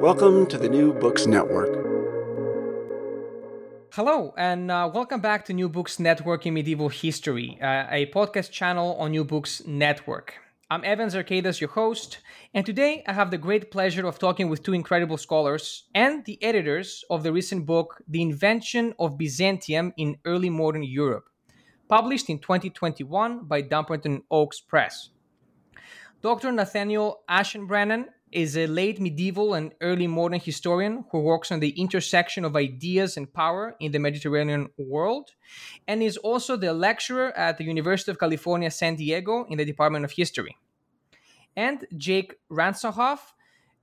Welcome to the New Books Network. Hello, and uh, welcome back to New Books Network in Medieval History, uh, a podcast channel on New Books Network. I'm Evan Zarkadas, your host, and today I have the great pleasure of talking with two incredible scholars and the editors of the recent book, The Invention of Byzantium in Early Modern Europe, published in 2021 by Dumbarton Oaks Press. Dr. Nathaniel Aschenbrenner is a late medieval and early modern historian who works on the intersection of ideas and power in the Mediterranean world, and is also the lecturer at the University of California, San Diego, in the Department of History. And Jake Ransohoff,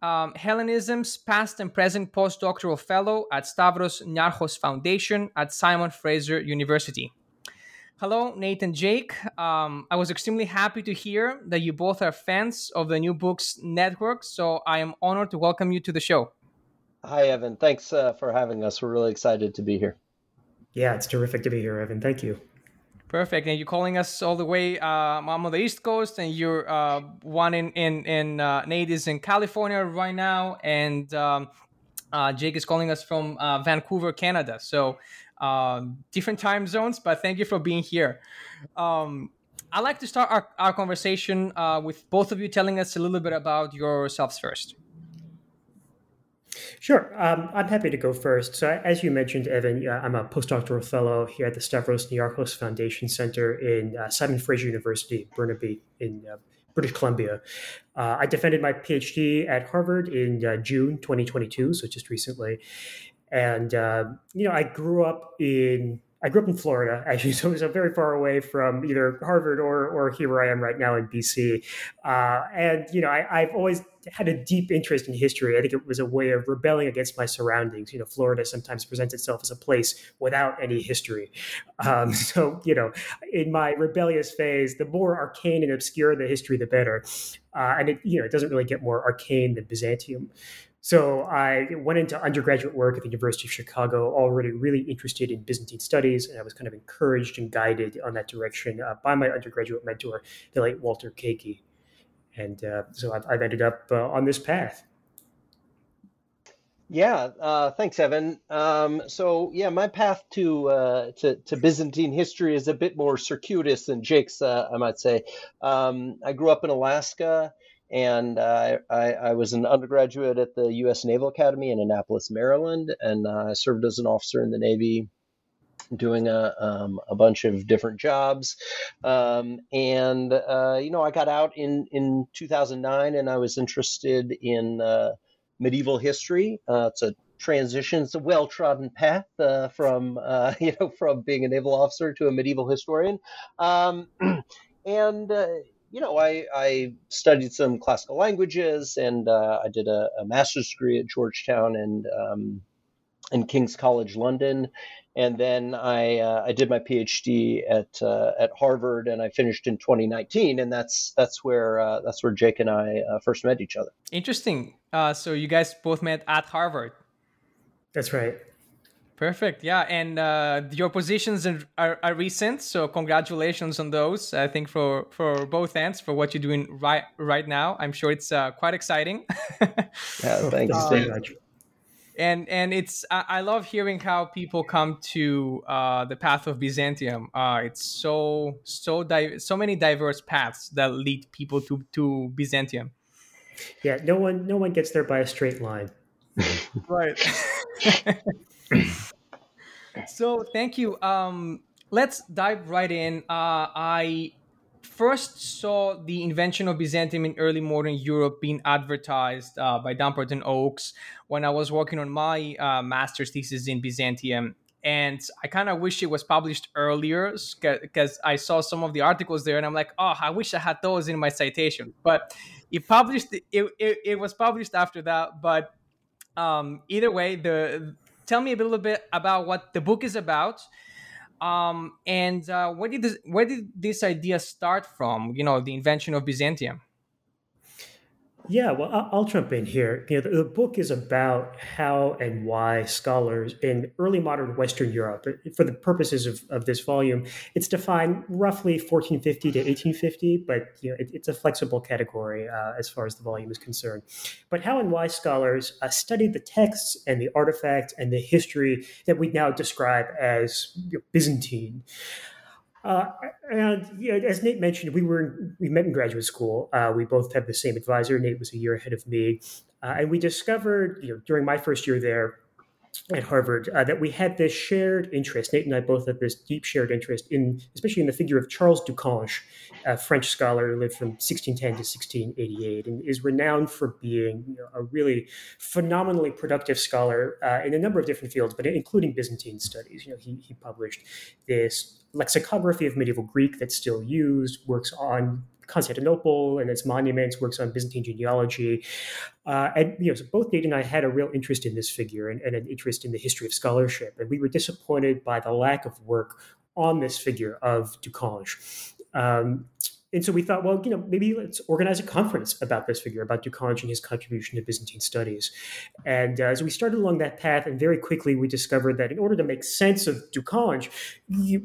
um, Hellenism's past and present postdoctoral fellow at Stavros Niarchos Foundation at Simon Fraser University. Hello, Nate and Jake. Um, I was extremely happy to hear that you both are fans of the New Books Network, so I am honored to welcome you to the show. Hi, Evan. Thanks uh, for having us. We're really excited to be here. Yeah, it's terrific to be here, Evan. Thank you. Perfect. And you're calling us all the way. Uh, I'm on the East Coast, and you're uh, one in in in uh, Nate is in California right now, and um, uh, Jake is calling us from uh, Vancouver, Canada. So um, different time zones, but thank you for being here. Um, I'd like to start our, our conversation uh, with both of you telling us a little bit about yourselves first. Sure. Um, I'm happy to go first. So, as you mentioned, Evan, I'm a postdoctoral fellow here at the Stavros Niarchos Foundation Center in uh, Simon Fraser University, Burnaby, in uh, British Columbia. Uh, I defended my PhD at Harvard in uh, June 2022, so just recently. And uh, you know, I grew up in I grew up in Florida, actually, so, so very far away from either Harvard or or here where I am right now in BC. Uh, and you know, I, I've always had a deep interest in history. I think it was a way of rebelling against my surroundings. You know, Florida sometimes presents itself as a place without any history. Um, so, you know, in my rebellious phase, the more arcane and obscure the history, the better. Uh, and it, you know, it doesn't really get more arcane than Byzantium. So I went into undergraduate work at the University of Chicago, already really interested in Byzantine studies, and I was kind of encouraged and guided on that direction uh, by my undergraduate mentor, the late Walter Kaegi. And uh, so I've, I've, ended up uh, on this path. Yeah, uh, thanks, Evan. Um, so yeah, my path to, uh, to, to Byzantine history is a bit more circuitous than Jake's, uh, I might say. Um, I grew up in Alaska and uh, I, I, was an undergraduate at the U.S. Naval Academy in Annapolis, Maryland, and uh, I served as an officer in the Navy, doing a, um, a bunch of different jobs. Um, and uh, you know, I got out in in 2009, and I was interested in uh, medieval history. Uh, it's a transition. It's a well-trodden path uh, from you know from being a naval officer to a medieval historian. Um, and you know, I, I studied some classical languages and uh, I did a, a, master's degree at Georgetown and um, in King's College London, and then I uh, I did my PhD at uh, at Harvard and I finished in 2019, and that's that's where uh, that's where Jake and I uh, first met each other. Interesting. Uh, so you guys both met at Harvard. That's right. Perfect. Yeah, and uh, your positions are, are, are, recent, so congratulations on those. I think for for both ends for what you're doing right right now. I'm sure it's uh, quite exciting. yeah, thanks uh, very much. And and it's I, I, love hearing how people come to uh, the path of Byzantium. Uh, it's so so di- so many diverse paths that lead people to to Byzantium. Yeah, no one no one gets there by a straight line. right. so thank you. Um, let's dive right in. Uh, I first saw the invention of Byzantium in early modern Europe being advertised uh, by Dumbarton Oaks when I was working on my uh, master's thesis in Byzantium. And I kind of wish it was published earlier because I saw some of the articles there and I'm like, oh, I wish I had those in my citation. But it published, it, it, it was published after that. But um, either way, the tell me a little bit about what the book is about um, and uh, where did this where did this idea start from? You know, the invention of Byzantium. Yeah, well, I'll jump in here. You know, the, the, book is about how and why scholars in early modern Western Europe, for the purposes of, of this volume, it's defined roughly 1450 to 1850, but you know, it, it's a flexible category uh, as far as the volume is concerned. But how and why scholars uh, studied the texts and the artifacts and the history that we now describe as you know, Byzantine. Uh, and as Nate mentioned, we were we met in graduate school. Uh, we both had the same advisor. Nate was a year ahead of me, uh, and we discovered, you know, during my first year there at Harvard, uh, that we had this shared interest. Nate and I both had this deep shared interest in, especially in the figure of Charles Ducange, a French scholar who lived from 1610 to 1688, and is renowned for being you know, a really phenomenally productive scholar uh, in a number of different fields, but including Byzantine studies. You know, he he published this lexicography of medieval Greek that's still used, works on Constantinople and its monuments, works on Byzantine genealogy. Uh, and you know, so both Nate and I had a real interest in this figure and, and, an interest in the history of scholarship. And we were disappointed by the lack of work on this figure of Ducange. Um, and so we thought, well, you know, maybe let's organize a conference about this figure, about Ducange and his contribution to Byzantine studies. And uh, we started along that path, and very quickly we discovered that in order to make sense of Ducange,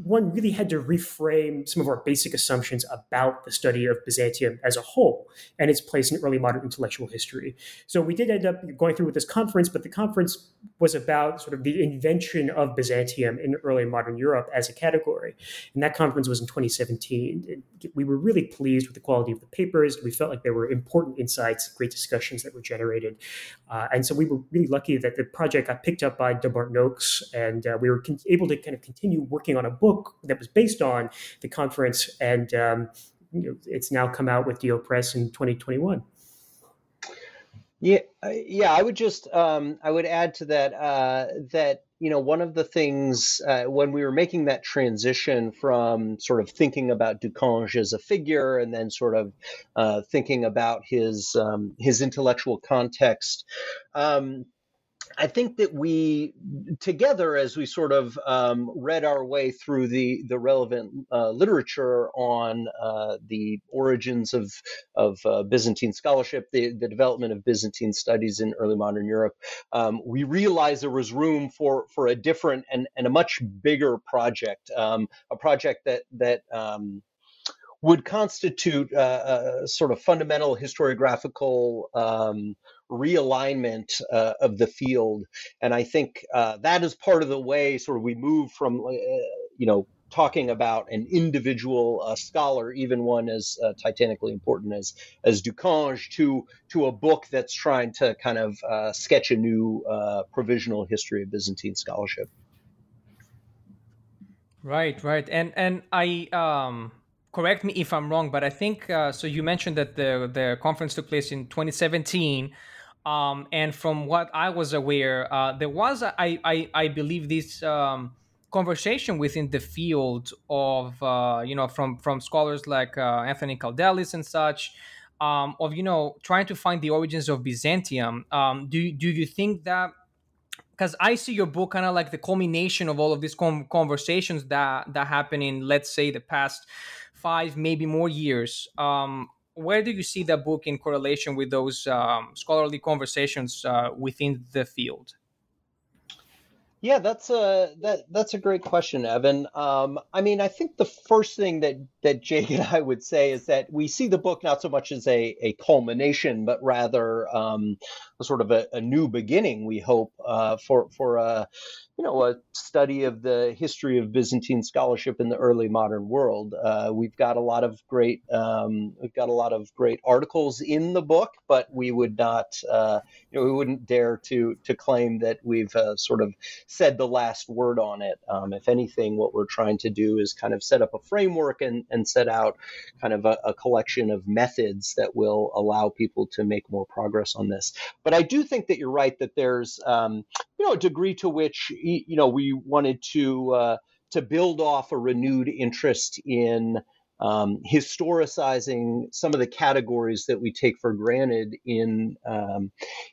one really had to reframe some of our basic assumptions about the study of Byzantium as a whole and its place in early modern intellectual history. So we did end up going through with this conference, but the conference was about sort of the invention of Byzantium in early modern Europe as a category. And that conference was in 2017. We were really really pleased with the quality of the papers. We felt like there were important insights, great discussions that were generated. Uh, and so we were really lucky that the project got picked up by Dumbarton Oaks, and uh, we were con- able to kind of continue working on a book that was based on the conference. And um, you know, it's now come out with DO Press in 2021. Yeah, yeah. I would just um, I would add to that uh, that you know, one of the things uh, when we were making that transition from sort of thinking about Ducange as a figure and then sort of uh, thinking about his um, his intellectual context, um, I think that we together, as we sort of um, read our way through the the relevant uh, literature on uh, the origins of of uh, Byzantine scholarship, the the development of Byzantine studies in early modern Europe, um, we realized there was room for for a different and and a much bigger project, um, a project that that um, would constitute a, a, sort of fundamental historiographical um, realignment uh, of the field. And I think uh, that is part of the way sort of we move from, uh, you know, talking about an individual uh, scholar, even one as uh, titanically important as as Ducange, to to a book that's trying to kind of uh, sketch a new provisional history of Byzantine scholarship. Right, right, and and I um correct me if I'm wrong, but I think uh, so. You mentioned that the the conference took place in 2017, um, and from what I was aware, uh, there was I I, I believe this um, conversation within the field of uh, you know from from scholars like uh, Anthony Kaldellis and such. Um, of you know trying to find the origins of Byzantium. Um, do do you think that because I see your book kind of like the culmination of all of these com- conversations that that happen in let's say the past five, maybe more years. Um, where do you see that book in correlation with those um, scholarly conversations uh, within the field? Yeah, that's a that that's a great question, Evan. Um, I mean, I think the first thing that that Jake and I would say is that we see the book not so much as a, a culmination, but rather um, a sort of a, a new beginning. We hope uh, for for a you know a study of the history of Byzantine scholarship in the early modern world. Uh, we've got a lot of great um, we've got a lot of great articles in the book, but we would not uh, you know we wouldn't dare to to claim that we've uh, sort of said the last word on it. Um, if anything, what we're trying to do is kind of set up a framework and and set out kind of a, a collection of methods that will allow people to make more progress on this. But I do think that you're right that there's um, you know a degree to which you know we wanted to uh, to build off a renewed interest in um, historicizing some of the categories that we take for granted in um,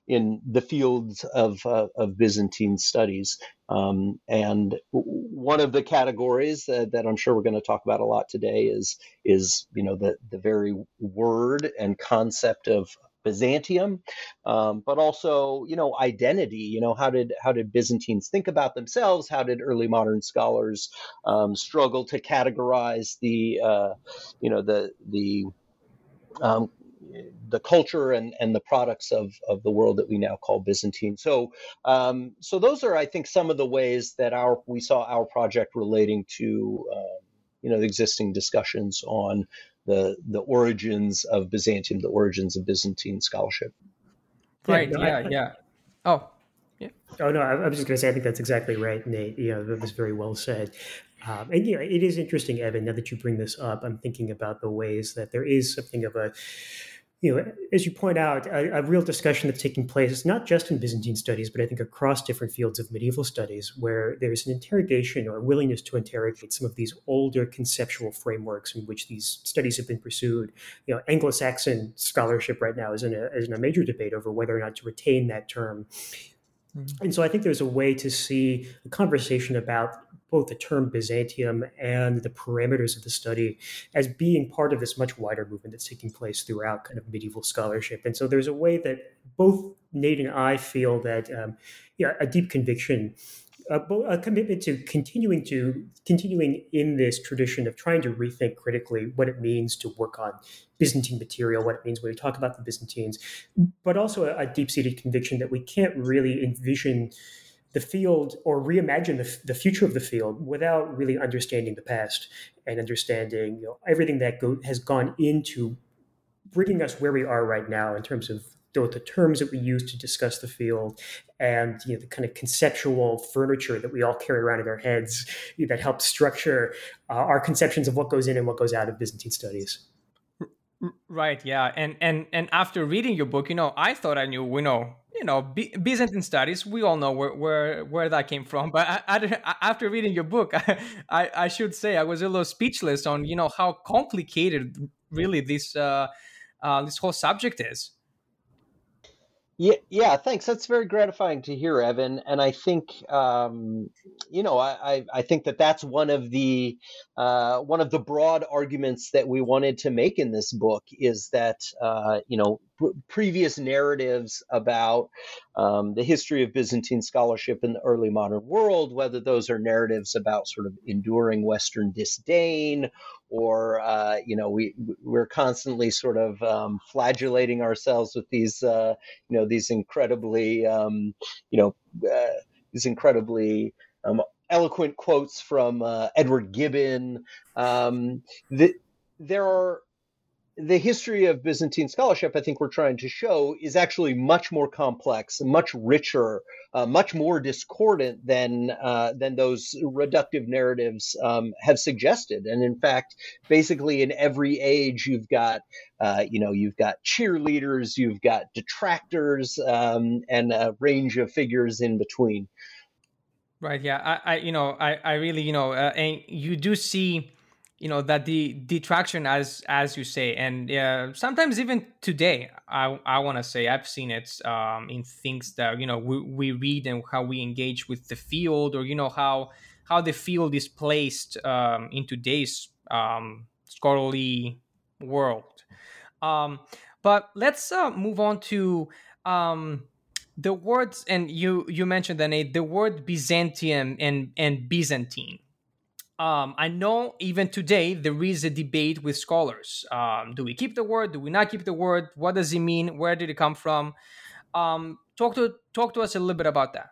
in the fields of, uh, of Byzantine studies. Um, and one of the categories that, that I'm sure we're going to talk about a lot today is is you know the the very word and concept of Byzantium, um, but also you know identity. You know how did how did Byzantines think about themselves? How did early modern scholars um, struggle to categorize the uh, you know the the um, the culture and, and the products of, of the world that we now call Byzantine. So um, so those are I think some of the ways that our we saw our project relating to um, you know the existing discussions on the the origins of Byzantium, the origins of Byzantine scholarship. Right. Yeah. Yeah. yeah. Oh. Yeah. Oh no, I, I was just going to say I think that's exactly right, Nate. You know, that was very well said. Um, and you know, it is interesting, Evan. Now that you bring this up, I'm thinking about the ways that there is something of a you know, as you point out, a, a, real discussion that's taking place, not just in Byzantine studies, but I think across different fields of medieval studies, where there's an interrogation or a willingness to interrogate some of these older conceptual frameworks in which these studies have been pursued. You know, Anglo-Saxon scholarship right now is in a, is in a major debate over whether or not to retain that term. Mm-hmm. And so I think there's a way to see a conversation about both the term Byzantium and the parameters of the study as being part of this much wider movement that's taking place throughout kind of medieval scholarship. And so there's a way that both Nate and I feel that um, yeah, a deep conviction a, a, commitment to continuing to continuing in this tradition of trying to rethink critically what it means to work on Byzantine material, what it means when we talk about the Byzantines, but also a, a deep-seated conviction that we can't really envision the field or reimagine the, the future of the field without really understanding the past and understanding you know, everything that go, has gone into bringing us where we are right now in terms of the, terms that we use to discuss the field and you know, the kind of conceptual furniture that we all carry around in our heads that helps structure uh, our conceptions of what goes in and what goes out of Byzantine studies. Right. Yeah. And and and after reading your book, you know, I thought I knew, We know, you know, B- Byzantine studies. We all know where where, where that came from. But I, I, after reading your book, I, I, I should say I was a little speechless on you know how complicated really this uh, uh, this whole subject is. Yeah, yeah, thanks. That's very gratifying to hear, Evan. And I think, um, you know, I, I think that that's one of the uh, one of the broad arguments that we wanted to make in this book is that, uh, you know, previous narratives about um, the history of Byzantine scholarship in the early modern world, whether those are narratives about sort of enduring Western disdain, or uh, you know, we we're constantly sort of um, flagellating ourselves with these, uh, you know, these incredibly, um, you know, uh, these incredibly um, eloquent quotes from uh, Edward Gibbon. Um, the, there are the history of Byzantine scholarship, I think we're trying to show, is actually much more complex, much richer, uh, much more discordant than uh, than those reductive narratives um, have suggested. And in fact, basically in every age, you've got uh, you know you've got cheerleaders, you've got detractors, um, and a range of figures in between. Right. Yeah. I. I you know. I. I really. You know. Uh, and you do see you know that the detraction as as you say and uh, sometimes even today i i want to say i've seen it um, in things that you know we, we read and how we engage with the field or you know how how the field is placed um, in today's um, scholarly world. Um, but let's uh, move on to um, the words and you you mentioned that the word byzantium and and byzantine um, I know even today there is a debate with scholars. Um, do we keep the word? Do we not keep the word? What does it mean? Where did it come from? Um, talk to talk to us a little bit about that.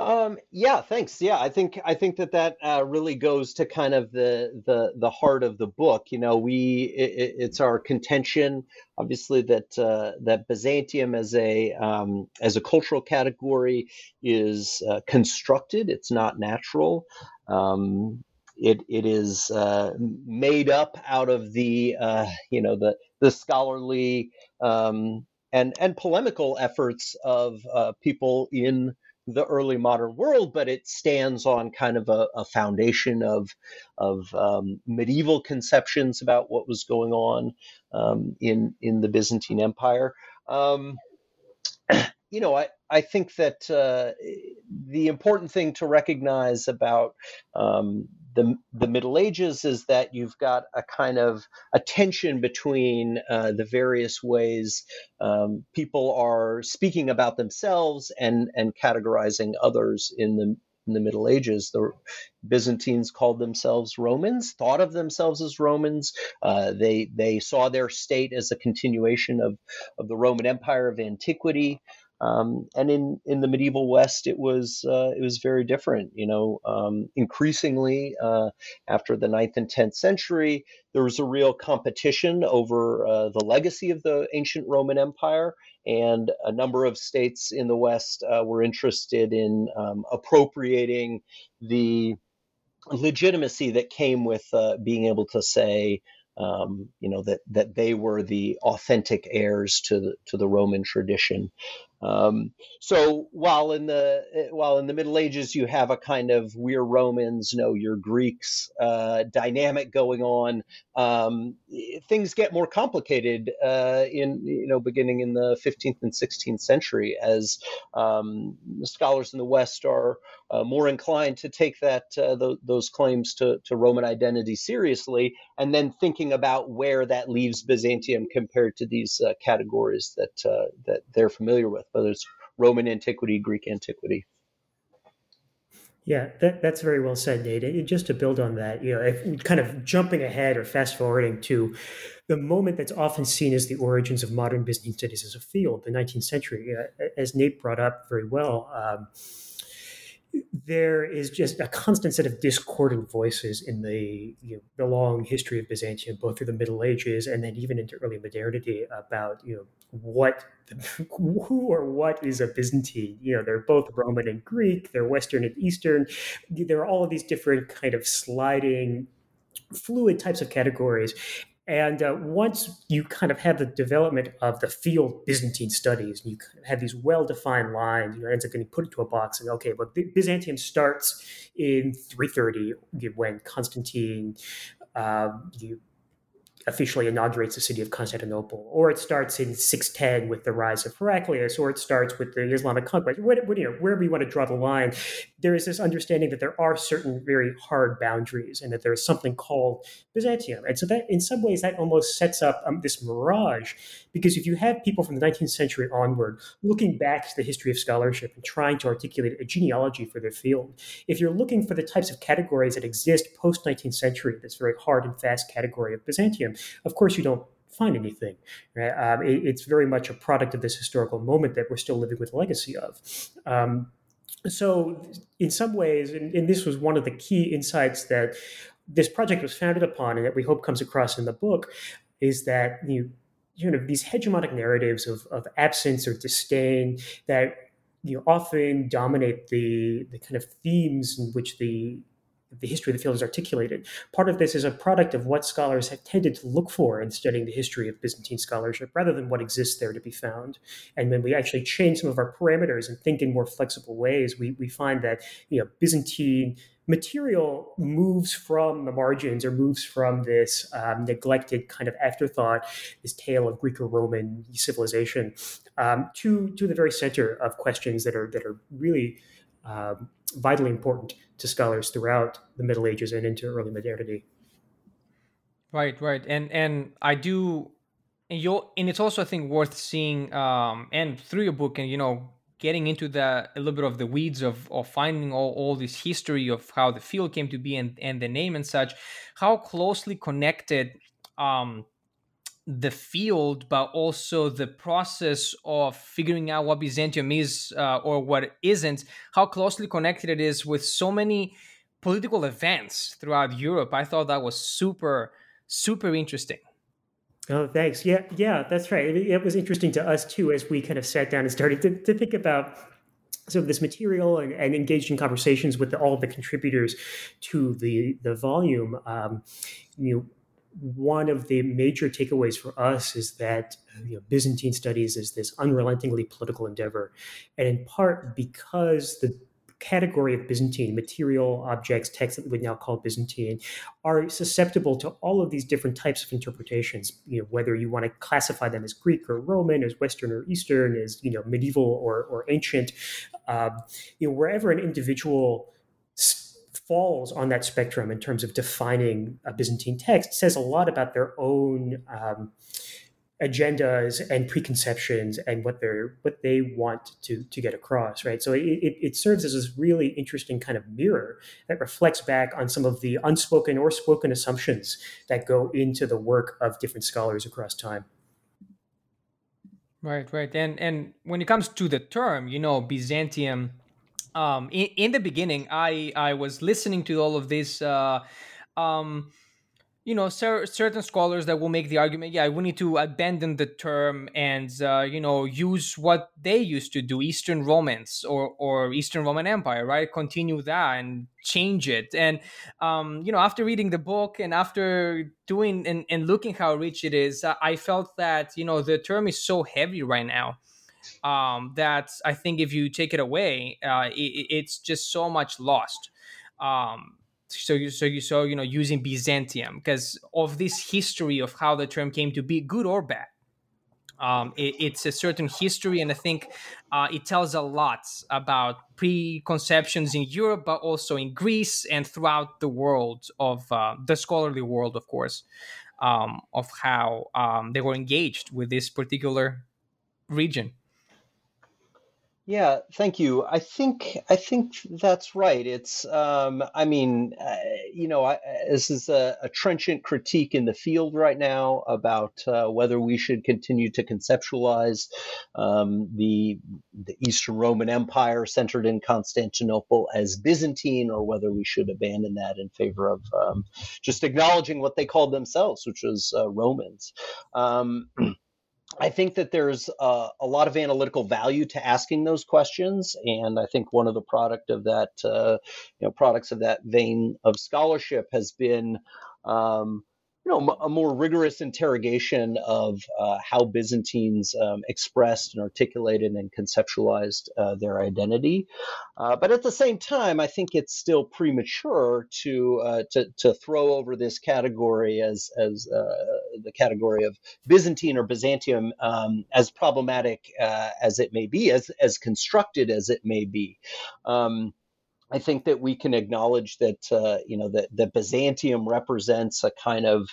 Um, yeah, thanks. Yeah, I think I think that that uh, really goes to kind of the the the heart of the book. You know, we it, it's our contention, obviously, that uh, that Byzantium as a um, as a cultural category is uh, constructed. It's not natural. Um, it it is uh, made up out of the uh, you know the the scholarly um, and and polemical efforts of uh, people in the early modern world, but it stands on kind of a, a foundation of of um, medieval conceptions about what was going on um, in in the Byzantine Empire. Um, you know, I, I think that uh, the important thing to recognize about um, the the Middle Ages is that you've got a kind of a tension between uh, the various ways um, people are speaking about themselves and and categorizing others in the in the Middle Ages. The Byzantines called themselves Romans, thought of themselves as Romans. Uh, they they saw their state as a continuation of of the Roman Empire of antiquity. Um, and in, in the medieval West, it was uh, it was very different. You know, um, increasingly uh, after the 9th and 10th century, there was a real competition over uh, the legacy of the ancient Roman Empire, and a number of states in the West uh, were interested in um, appropriating the legitimacy that came with uh, being able to say um, you know that that they were the authentic heirs to the to the Roman tradition. Um, so while in the while in the Middle Ages you have a kind of we're Romans, no, you're Greeks uh, dynamic going on, um, things get more complicated uh, in you know beginning in the 15th and 16th century as um, scholars in the West are uh, more inclined to take that uh, th- those claims to, to Roman identity seriously, and then thinking about where that leaves Byzantium compared to these uh, categories that uh, that they're familiar with whether it's Roman antiquity, Greek antiquity. Yeah, that, that's very well said, Nate. And just to build on that, you know, if kind of jumping ahead or fast forwarding to the moment that's often seen as the origins of modern Byzantine studies as a field, the 19th century, uh, as Nate brought up very well. Um, there is just a constant set of discordant voices in the you know, the long history of Byzantium, both through the Middle Ages and then even into early modernity, about you know what who or what is a Byzantine. You know, they're both Roman and Greek, they're Western and Eastern. There are all of these different kind of sliding fluid types of categories and uh, once you kind of have the development of the field Byzantine studies, and you have these well-defined lines, you ends up getting put into a box and okay, but Byzantium starts in 330 when Constantine uh, you officially inaugurates the city of Constantinople, or it starts in 610 with the rise of Heraclius, or it starts with the Islamic conquest. Wherever you want to draw the line, there is this understanding that there are certain very hard boundaries, and that there is something called Byzantium. And so that, in some ways, that almost sets up um, this mirage, because if you have people from the 19th century onward looking back to the history of scholarship and trying to articulate a genealogy for their field, if you're looking for the types of categories that exist post 19th century, this very hard and fast category of Byzantium of course, you don't find anything. Right? Um, it, it's very much a product of this historical moment that we're still living with the legacy of. Um, so, in some ways, and, and, this was one of the key insights that this project was founded upon, and that we hope comes across in the book, is that you, you know these hegemonic narratives of, of absence or disdain that you know, often dominate the the kind of themes in which the the history of the field is articulated. Part of this is a product of what scholars have tended to look for in studying the history of Byzantine scholarship rather than what exists there to be found. And when we actually change some of our parameters and think in more flexible ways, we, we find that you know Byzantine material moves from the margins or moves from this um, neglected kind of afterthought, this tale of Greek or Roman civilization, um, to to the very center of questions that are that are really um, vitally important to scholars throughout the Middle Ages and into early modernity. Right, right, and and I do, and you and it's also I think worth seeing, um, and through your book, and you know, getting into the a little bit of the weeds of of finding all all this history of how the field came to be and and the name and such, how closely connected um the field, but also the process of figuring out what Byzantium is uh, or what isn't, how closely connected it is with so many political events throughout Europe. I thought that was super, super interesting. Oh, thanks. Yeah, yeah, that's right. It, was interesting to us too as we kind of sat down and started to, to think about some of this material and, and engaged in conversations with the, all the contributors to the the volume. Um, you know, one of the major takeaways for us is that you know, Byzantine studies is this unrelentingly political endeavor, and in part because the category of Byzantine, material objects, texts that we now call Byzantine, are susceptible to all of these different types of interpretations. You know, whether you want to classify them as Greek or Roman, as Western or Eastern, as you know, medieval or, or ancient. Um, you know, wherever an individual falls on that spectrum in terms of defining a Byzantine text. Says a lot about their own um, agendas and preconceptions and what they're what they want to to get across right? So it, it serves as this really interesting kind of mirror that reflects back on some of the unspoken or spoken assumptions that go into the work of different scholars across time. Right right. And and when it comes to the term you know byzantium um in, in the beginning i i was listening to all of this uh um you know cer- certain scholars that will make the argument yeah we need to abandon the term and uh, you know use what they used to do eastern romance or or eastern roman empire right? Continue that and change it. And um, you know after reading the book and after doing and, and looking how rich it is i felt that you know the term is so heavy right now um, that i think if you take it away uh, it, it's just so much lost um, so you so you saw you know using Byzantium because of this history of how the term came to be, good or bad. Um, it, it's a certain history, and I think uh, it tells a lot about preconceptions in Europe, but also in Greece and throughout the world of uh, the scholarly world, of course, um, of how um, they were engaged with this particular region. Yeah, thank you. I think I think that's right. It's um, I mean, uh, you know, I, this is a, a, trenchant critique in the field right now about uh, whether we should continue to conceptualize um, the the Eastern Roman Empire centered in Constantinople as Byzantine, or whether we should abandon that in favor of um, just acknowledging what they called themselves, which was uh, Romans. I think that there's a, a, lot of analytical value to asking those questions, and I think one of the product of that, uh, you know, products of that vein of scholarship has been um, you know, a more rigorous interrogation of uh, how Byzantines um, expressed and articulated and conceptualized uh, their identity. Uh, but at the same time, I think it's still premature to uh, to, to throw over this category as as uh, the category of Byzantine or Byzantium um, as problematic uh, as it may be, as as constructed as it may be. Um, I think that we can acknowledge that uh, you know that, that Byzantium represents a kind of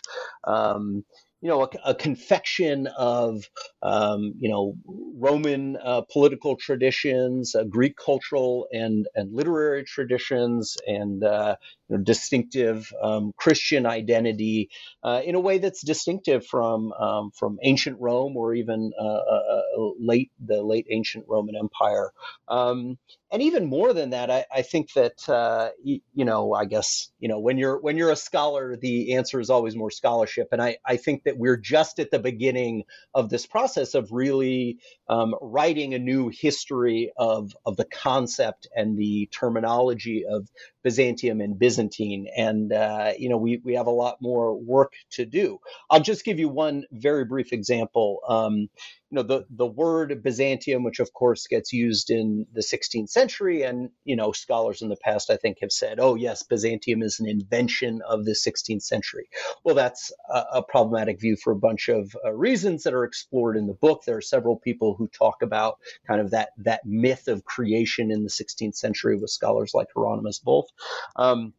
um, you know, a, a confection of, um, you know, Roman uh, political traditions, uh, Greek cultural and and literary traditions, and uh, distinctive um, Christian identity uh, in a way that's distinctive from um, from ancient Rome or even uh, uh, late the late ancient Roman Empire. Um, and even more than that, I, I think that you, you know, I guess you know, when you're when you're a scholar, the answer is always more scholarship, and I I think that we're just at the beginning of this process of really um, writing a new history of, of the concept and the terminology of Byzantium and Byzantine. And, uh, you know, we, we have a lot more work to do. I'll just give you one very brief example. Um, you know the the word Byzantium, which of course gets used in the 16th century, and you know scholars in the past I think have said, oh yes, Byzantium is an invention of the 16th century. Well, that's a, a problematic view for a bunch of uh, reasons that are explored in the book. There are several people who talk about kind of that that myth of creation in the 16th century with scholars like Hieronymus Wolf. Um,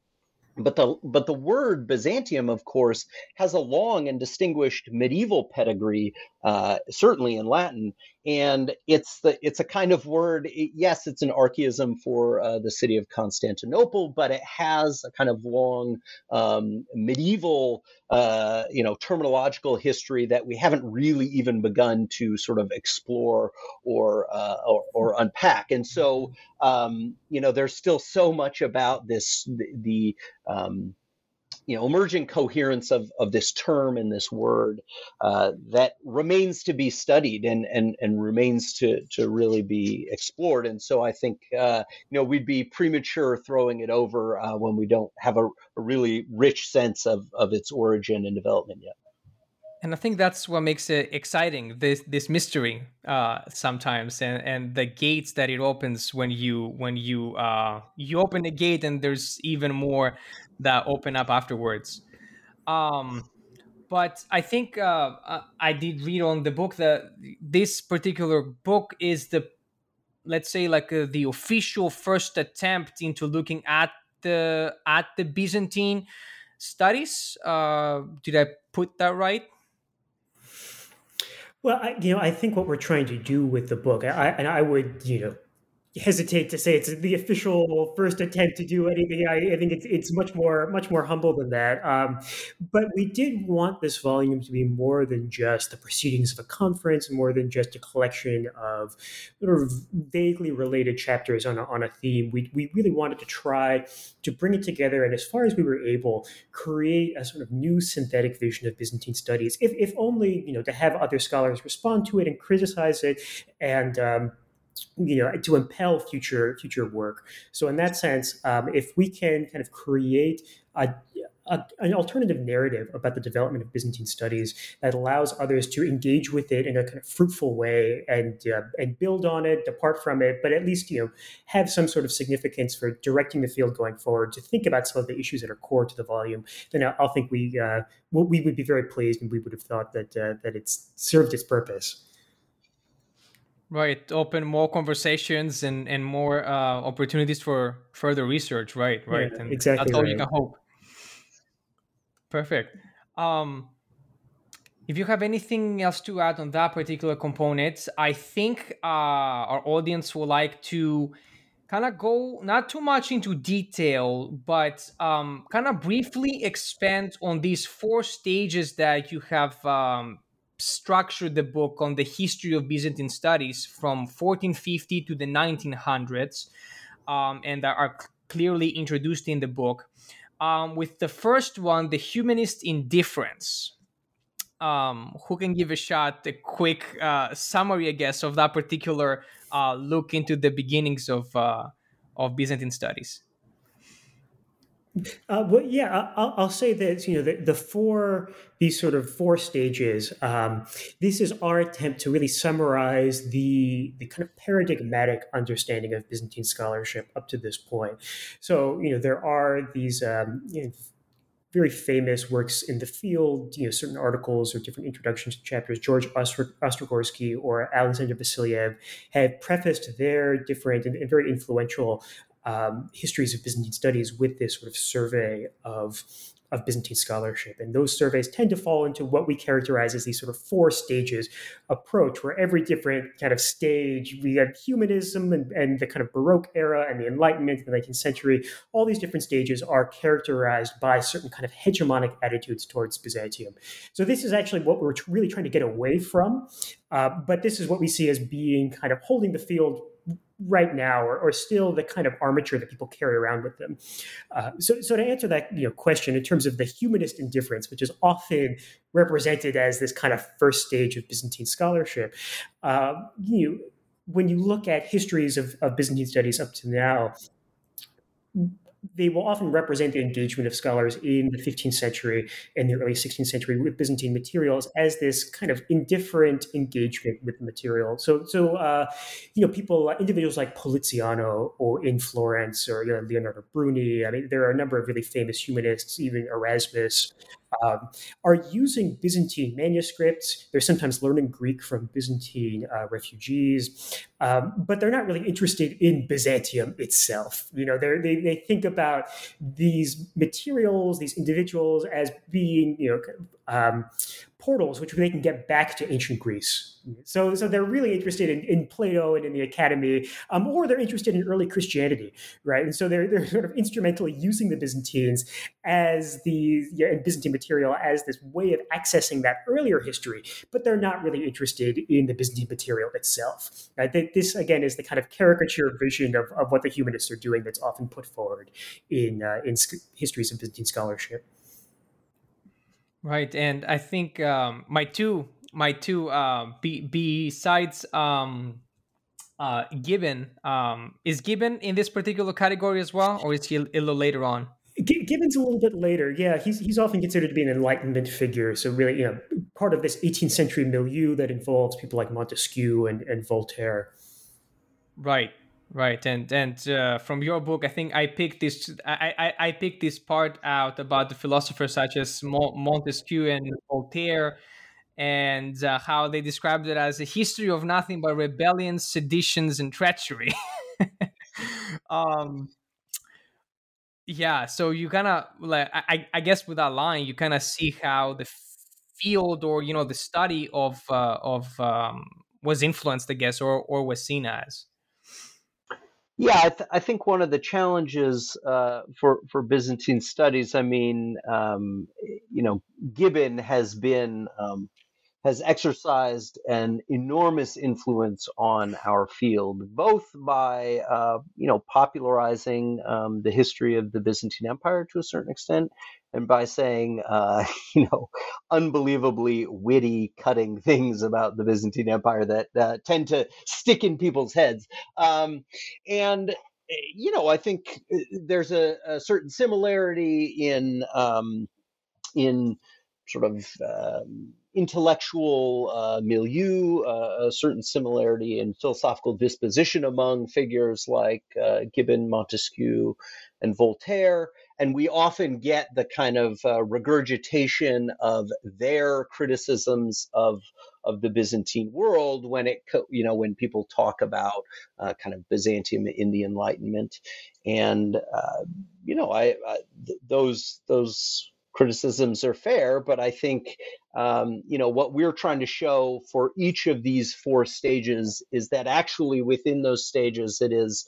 but the but the word Byzantium, of course, has a long and distinguished medieval pedigree, uh, certainly in Latin, and it's the it's a kind of word. Yes, it's an archaism for uh, the city of Constantinople, but it has a kind of long um, medieval, uh, you know, terminological history that we haven't really even begun to sort of explore or uh, or, or, unpack. And so, um, you know, there's still so much about this the, the um, you know emerging coherence of, of this term and this word uh, that remains to be studied and and and remains to to really be explored. And so I think uh, you know we'd be premature throwing it over uh, when we don't have a, a, really rich sense of of its origin and development yet and I think that's what makes it exciting this this mystery uh, sometimes and and the gates that it opens when you when you uh, you open the gate and there's even more that open up afterwards. Um, but I think uh, I did read on the book that this particular book is the, let's say, like uh, the official first attempt into looking at the at the Byzantine studies. Uh, did I put that right? Well, I, you know, I think what we're trying to do with the book, I, and I would, you know, hesitate to say it's the official first attempt to do anything. I, I think it's it's much more much more humble than that. Um, but we did want this volume to be more than just the proceedings of a conference, more than just a collection of sort of vaguely related chapters on a, on a theme. We we really wanted to try to bring it together, and as far as we were able, create a sort of new synthetic vision of Byzantine studies. If if only you know to have other scholars respond to it and criticize it and um, you know to impel future future work. So in that sense um, if we can kind of create a, a, an alternative narrative about the development of byzantine studies that allows others to engage with it in a kind of fruitful way and uh, and build on it depart from it but at least you know have some sort of significance for directing the field going forward to think about some of the issues that are core to the volume then i, I think we uh, we would be very pleased and we would have thought that uh, that it's served its purpose Right, open more conversations and and more uh, opportunities for further research. Right, right, yeah, and exactly. That's all right. you can hope. Perfect. Um, if you have anything else to add on that particular component, I think uh, our audience will like to kind of go not too much into detail, but um, kind of briefly expand on these four stages that you have um, structured the book on the history of Byzantine studies from 1450 to the 1900s, um, and are clearly introduced in the book. Um, with the first one, the humanist indifference. Um, who can give a shot, a quick uh, summary, I guess, of that particular uh, look into the beginnings of uh, of Byzantine studies? Uh, well, yeah, I'll, I'll, say that you know the, the, four these sort of four stages. Um, this is our attempt to really summarize the the kind of paradigmatic understanding of Byzantine scholarship up to this point. So you know there are these. Um, you know, very famous works in the field, you know, certain articles or different introductions to chapters. George Ostrogorsky or Alexander Vasiliev have prefaced their different and, and very influential um, histories of Byzantine studies with this sort of survey of of Byzantine scholarship. And those surveys tend to fall into what we characterize as these sort of four stages approach, where every different kind of stage, we have humanism and, and the kind of Baroque era and the Enlightenment the 19th century, all these different stages are characterized by certain kind of hegemonic attitudes towards Byzantium. So this is actually what we're really trying to get away from. Uh, but this is what we see as being kind of holding the field right now or, still the kind of armature that people carry around with them. Uh, so, so to answer that you know, question in terms of the humanist indifference, which is often represented as this kind of first stage of Byzantine scholarship, uh, you when you look at histories of, of Byzantine studies up to now, they will often represent the engagement of scholars in the 15th century and the early 16th century with Byzantine materials as this kind of indifferent engagement with the material. So, so uh, you know, people, uh, individuals like Poliziano or in Florence or you know, Leonardo Bruni. I mean, there are a number of really famous humanists, even Erasmus, um, are using Byzantine manuscripts. They're sometimes learning Greek from Byzantine uh, refugees, um, but they're not really interested in Byzantium itself. You know, they they think about these materials, these individuals, as being you know um, portals which they can get back to ancient Greece. So, so they're really interested in, in Plato and in the academy, um, or they're interested in early Christianity, right? And so they're, they're sort of instrumentally using the Byzantines as the yeah, Byzantine material as this way of accessing that earlier history, but they're not really interested in the Byzantine material itself. Right? This, again, is the kind of caricature vision of, of what the humanists are doing that's often put forward in, uh, in histories of Byzantine scholarship. Right, and I think um, my two my two uh, be, besides um, uh, Gibbon um, is Gibbon in this particular category as well, or is he a little later on? Gibbon's a little bit later. Yeah, he's he's often considered to be an Enlightenment figure. So really, you know, part of this 18th century milieu that involves people like Montesquieu and, and Voltaire. Right, right, and and uh, from your book, I think I picked this. I, I I picked this part out about the philosophers such as Montesquieu and Voltaire and uh, how they described it as a history of nothing but rebellions, seditions, and treachery. um, yeah, so you kind of like I, I guess with that line, you kind of see how the field or you know the study of uh, of um, was influenced, I guess, or or was seen as. Yeah, I, th- I think one of the challenges uh, for for Byzantine studies, I mean, um, you know, Gibbon has been um, has exercised an enormous influence on our field, both by uh, you know popularizing um, the history of the Byzantine Empire to a certain extent, and by saying uh, you know unbelievably witty, cutting things about the Byzantine Empire that uh, tend to stick in people's heads. Um, and eh, you know, I think eh, there's a, a certain similarity in um, in sort of um, intellectual uh, milieu, uh, a certain similarity in philosophical disposition among figures like uh, Gibbon, Montesquieu, and Voltaire. And we often get the kind of uh, regurgitation of their criticisms of of the Byzantine world when it you know when people talk about uh, kind of Byzantium in the Enlightenment, and uh, you know I, I th- those those criticisms are fair, but I think um, you know what we're trying to show for each of these four stages is that actually within those stages it is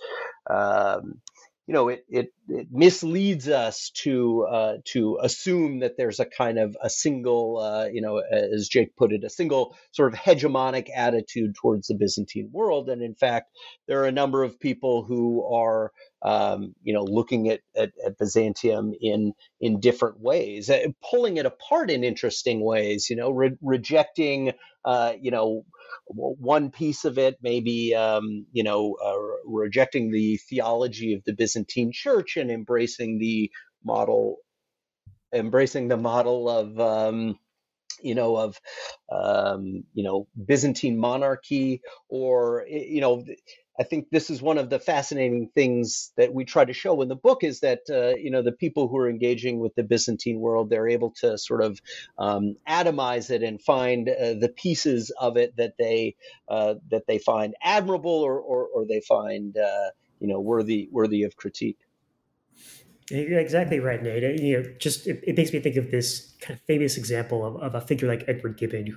um, you know it, it, it misleads us to uh, to assume that there's a kind of a single uh, you know as Jake put it a single sort of hegemonic attitude towards the Byzantine world and in fact there are a number of people who are um, you know, looking at, at, at, Byzantium in in different ways, uh, pulling it apart in interesting ways. You know, re- rejecting, uh, you know, one piece of it, maybe, um, you know, uh, rejecting the theology of the Byzantine Church and embracing the model, embracing the model of. Um, you know of um, you know byzantine monarchy or you know I think this is one of the fascinating things that we try to show in the book is that uh, you know the people who are engaging with the Byzantine world they're able to sort of um, atomize it and find uh, the pieces of it that they uh, that they find admirable or or, or they find uh, you know worthy worthy of critique. You're exactly right, Nate. You know, just it, it, makes me think of this kind of famous example of, of a figure like Edward Gibbon,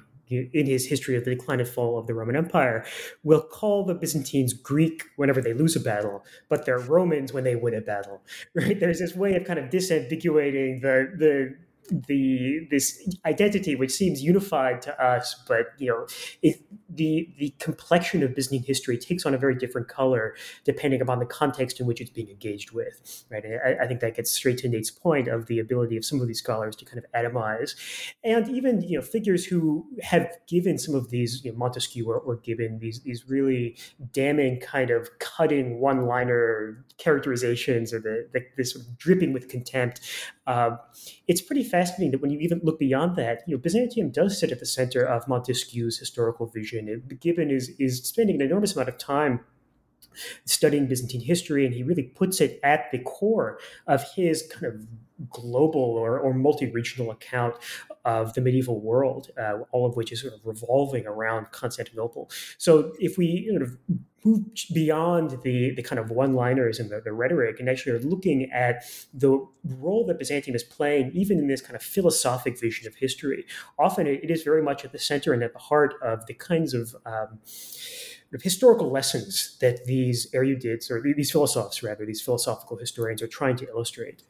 in his history of the decline and fall of the Roman Empire, will call the Byzantines Greek whenever they lose a battle, but they're Romans when they win a battle. Right? There's this way of kind of disambiguating the the the this identity which seems unified to us but you know it, the the complexion of byzantine history takes on a very different color depending upon the context in which it's being engaged with right? I, I, think that gets straight to nate's point of the ability of some of these scholars to kind of atomize. And even you know figures who have given some of these you know, montesquieu or, or given these these really damning kind of cutting one liner characterizations or the, the this sort of dripping with contempt uh, it's pretty fascinating that when you even look beyond that, you know, Byzantium does sit at the center of Montesquieu's historical vision. Gibbon is is spending an enormous amount of time studying Byzantine history, and he really puts it at the core of his kind of global or, or multi-regional account of the medieval world, uh, all of which is sort of revolving around Constantinople. So if we move beyond the, the kind of one-liners and the, the rhetoric and actually are looking at the role that Byzantium is playing even in this kind of philosophic vision of history, often it, it is very much at the center and at the heart of the kinds of um, historical lessons that these erudites or these philosophers rather these philosophical historians are trying to illustrate.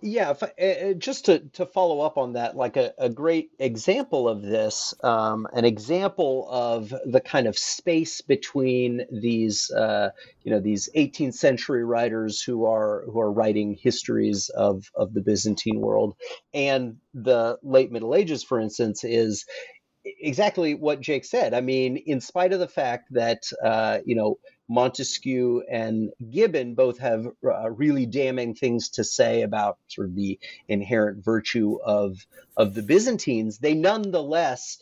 Yeah, if, uh, just to, to follow up on that, like a, a great example of this, um, an example of the kind of space between these, uh, you know, these 18th century writers who are who are writing histories of of the Byzantine world and the late Middle Ages, for instance, is exactly what Jake said. I mean, in spite of the fact that uh, you know Montesquieu and Gibbon both have uh, really damning things to say about sort of the inherent virtue of of the Byzantines. They nonetheless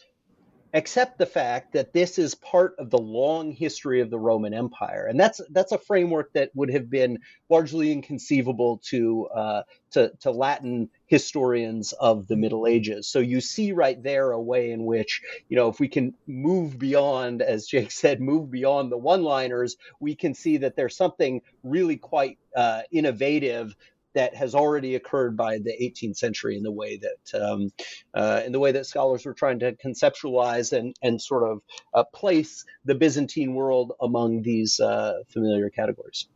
accept the fact that this is part of the long history of the Roman Empire, and that's that's a framework that would have been largely inconceivable to uh, to, to Latin historians of the Middle Ages. So you see right there a way in which you know if we can move beyond, as Jake said, move beyond the one-liners, we can see that there's something really quite uh, innovative that has already occurred by the 18th century in the way that um, uh, in the way that scholars were trying to conceptualize and and sort of uh, place the Byzantine world among these uh, familiar categories.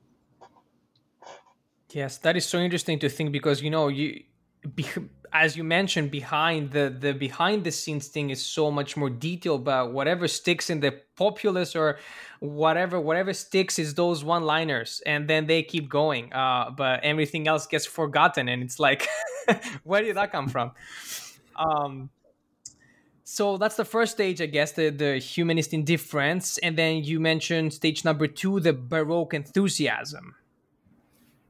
Yes, that is so interesting to think because you know you as you mentioned behind the the behind the scenes thing is so much more detailed but whatever sticks in the populace or whatever whatever sticks is those one liners and then they keep going uh but everything else gets forgotten and it's like where did that come from? Um so that's the first stage i guess the the humanist indifference and then you mentioned stage number two the baroque enthusiasm.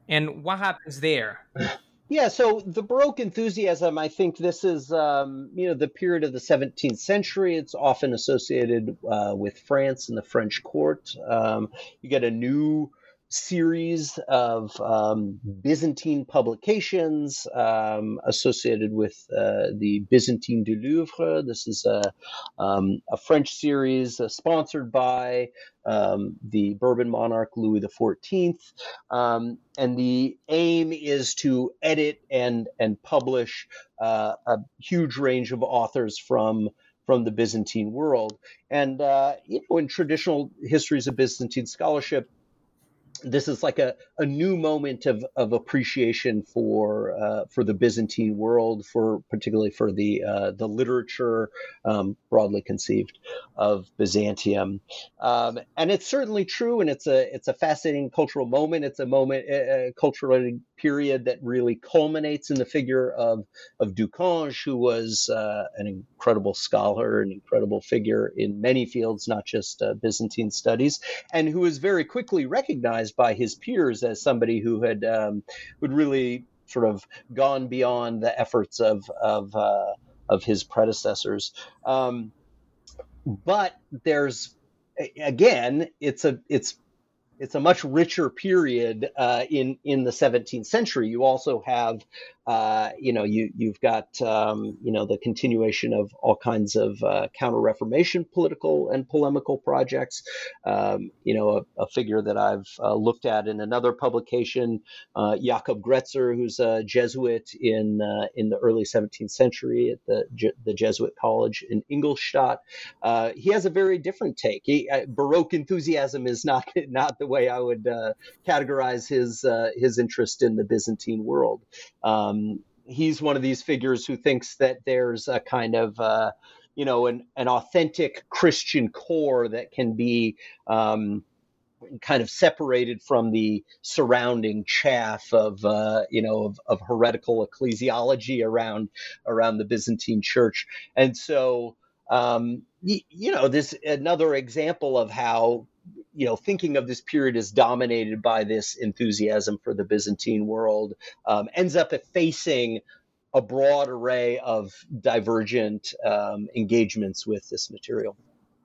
And what happens there Yeah, so the Baroque enthusiasm, I think this is, um, you know, the period of the 17th century. It's often associated uh, with France and the French court. Um, you get a new series of um, Byzantine publications um, associated with uh, the Byzantine du Louvre. This is a, um, a French series uh, sponsored by um, the Bourbon monarch Louis XIV. Um, and the aim is to edit and, and publish uh, a huge range of authors from from the Byzantine world. And, uh, you know, in traditional histories of Byzantine scholarship, this is like a, a new moment of, of appreciation for uh, for the Byzantine world, for particularly for the uh, the literature um, broadly conceived of Byzantium, um, and it's certainly true, and it's a it's a fascinating cultural moment. It's a moment, a cultural period that really culminates in the figure of of Ducange, who was uh, an incredible scholar, an incredible figure in many fields, not just uh, Byzantine studies, and who was very quickly recognized by his peers as somebody who had um, would really sort of gone beyond the efforts of of uh, of his predecessors. Um, but there's again, it's a it's it's a much richer period uh, in in the 17th century. You also have uh, you know, you you've got um, you know the continuation of all kinds of uh, counter-reformation political and polemical projects. Um, you know, a, a, figure that I've uh, looked at in another publication, uh, Jakob Gretser, who's a Jesuit in uh, in the early 17th century at the Je- the Jesuit College in Ingolstadt. He has a very different take. He, Baroque enthusiasm is not not the way I would categorize his his interest in the Byzantine world. Um, um, he's one of these figures who thinks that there's a kind of uh, you know an, an authentic Christian core that can be um, kind of separated from the surrounding chaff of uh, you know of, of, heretical ecclesiology around around the Byzantine Church, and so um, you know this another example of how you know, thinking of this period as dominated by this enthusiasm for the Byzantine world, um, ends up facing a broad array of divergent um, engagements with this material.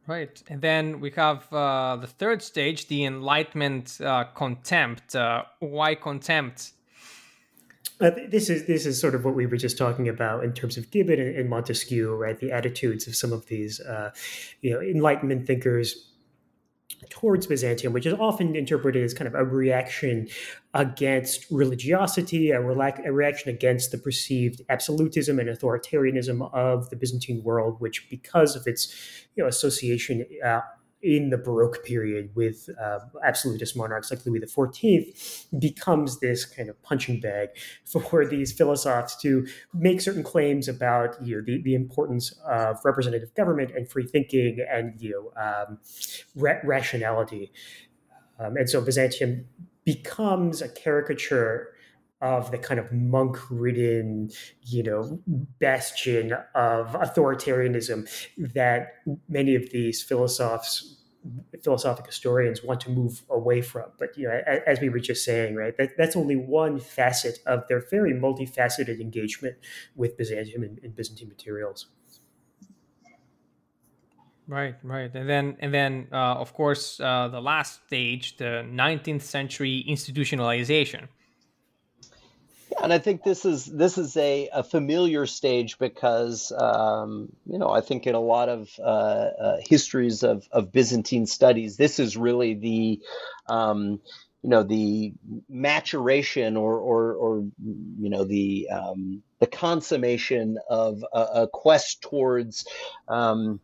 Right. And then we have uh, the third stage, the Enlightenment uh, contempt. Uh, why contempt? Uh, this is this is sort of what we were just talking about in terms of Gibbon and, and Montesquieu, right? The attitudes of some of these, uh, you know, Enlightenment thinkers towards Byzantium, which is often interpreted as kind of a reaction against religiosity, a, a, reaction against the perceived absolutism and authoritarianism of the Byzantine world, which, because of its you know association uh, in the Baroque period with uh, absolutist monarchs like Louis XIV becomes this kind of punching bag for these philosophers to make certain claims about you know, the, the importance of representative government and free thinking and you know, um, ra- rationality. Um, and so Byzantium becomes a caricature of the kind of monk-ridden, you know, bastion of authoritarianism that many of these philosophers philosophic historians want to move away from. But you know, as we were just saying, right, that, that's only one facet of their very multifaceted engagement with Byzantium and, and Byzantine materials. Right, right, and then and then uh, of course uh, the last stage, the 19th century institutionalization and I think this is this is a, a familiar stage because um, you know I think in a lot of uh, uh, histories of, of Byzantine studies, this is really the um, you know the maturation or or, or you know the um, the consummation of a, a quest towards um,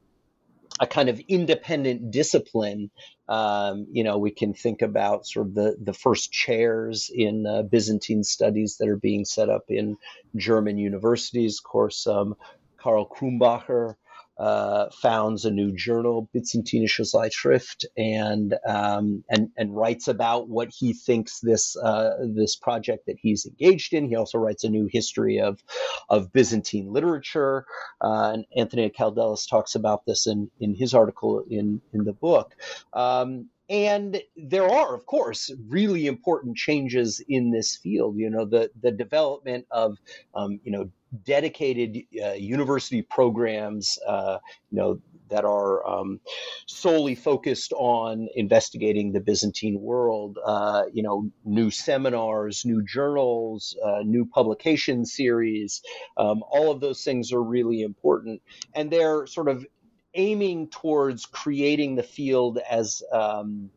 a kind of independent discipline. Um, you know, we can think about sort of the, the first chairs in uh, Byzantine studies that are being set up in German universities. Of course, um, Karl Krumbacher uh, founds a new journal, Byzantinische Zeitschrift, and um, and and writes about what he thinks this uh, this project that he's engaged in. He also writes a new history of of Byzantine literature, uh, and Anthony Kaldellis talks about this in in his article in in the book. Um, and there are, of course, really important changes in this field. You know, the the development of, um, you know, dedicated uh, university programs, uh, you know, that are um, solely focused on investigating the Byzantine world. Uh, you know, new seminars, new journals, uh, new publication series. Um, all of those things are really important, and they're sort of aiming towards creating the field as um,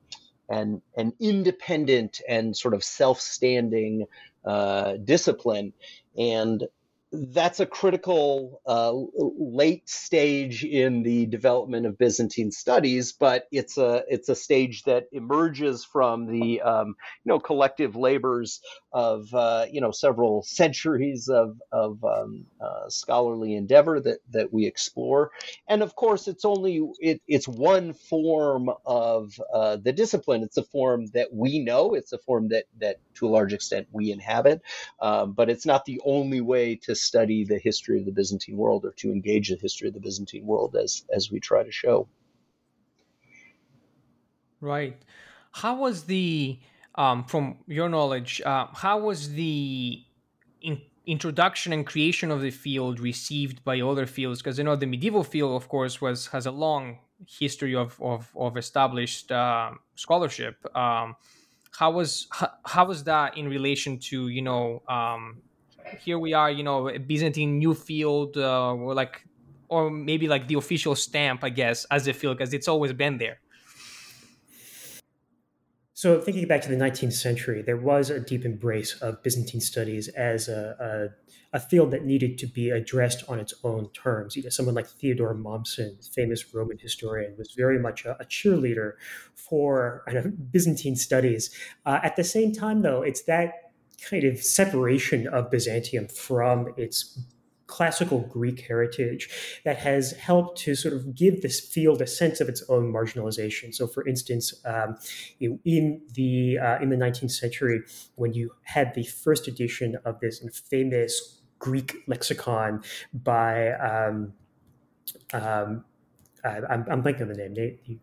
an, an independent and sort of self-standing uh, discipline. And that's a critical uh, late stage in the development of Byzantine studies, but it's a it's a stage that emerges from the um, you know collective labors of uh, you know several centuries of of um, uh, scholarly endeavor that that we explore, and of course it's only it, it's one form of uh, the discipline. It's a form that we know. It's a form that that to a large extent we inhabit, um, but it's not the only way to study the history of the Byzantine world or to engage the history of the Byzantine world as as we try to show. Right. How was the um, from your knowledge, uh, how was the in- introduction and creation of the field received by other fields? Because you know the medieval field, of course, was has a long history of of, of established uh, scholarship. Um, how was how, how was that in relation to you know um, here we are, you know, a Byzantine new field, uh, or like, or maybe like the official stamp, I guess, as a field, because it's always been there. So, thinking back to the 19th century, there was a deep embrace of Byzantine studies as a, a, a field that needed to be addressed on its own terms. You know, someone like Theodore Mommsen, famous Roman historian, was very much a, a cheerleader for know, Byzantine studies. Uh, at the same time, though, it's that kind of separation of Byzantium from its classical Greek heritage that has helped to sort of give this field a sense of its own marginalization. So, for instance, um, you know, in the uh, in the 19th century, when you had the first edition of this famous Greek lexicon by um, um, I'm, I'm blanking on the name.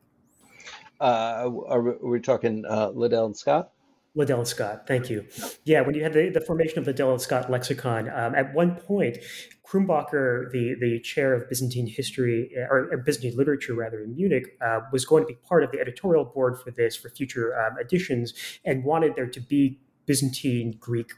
Uh, are we, are we talking uh, Liddell and Scott? Liddell Scott, thank you. Yeah, when you had the, the formation of the Liddell Scott lexicon, um, at one point, Krumbacher, the, the chair of Byzantine history, or, or Byzantine literature rather, in Munich, uh, was going to be part of the editorial board for this, for future um, editions, and wanted there to be Byzantine Greek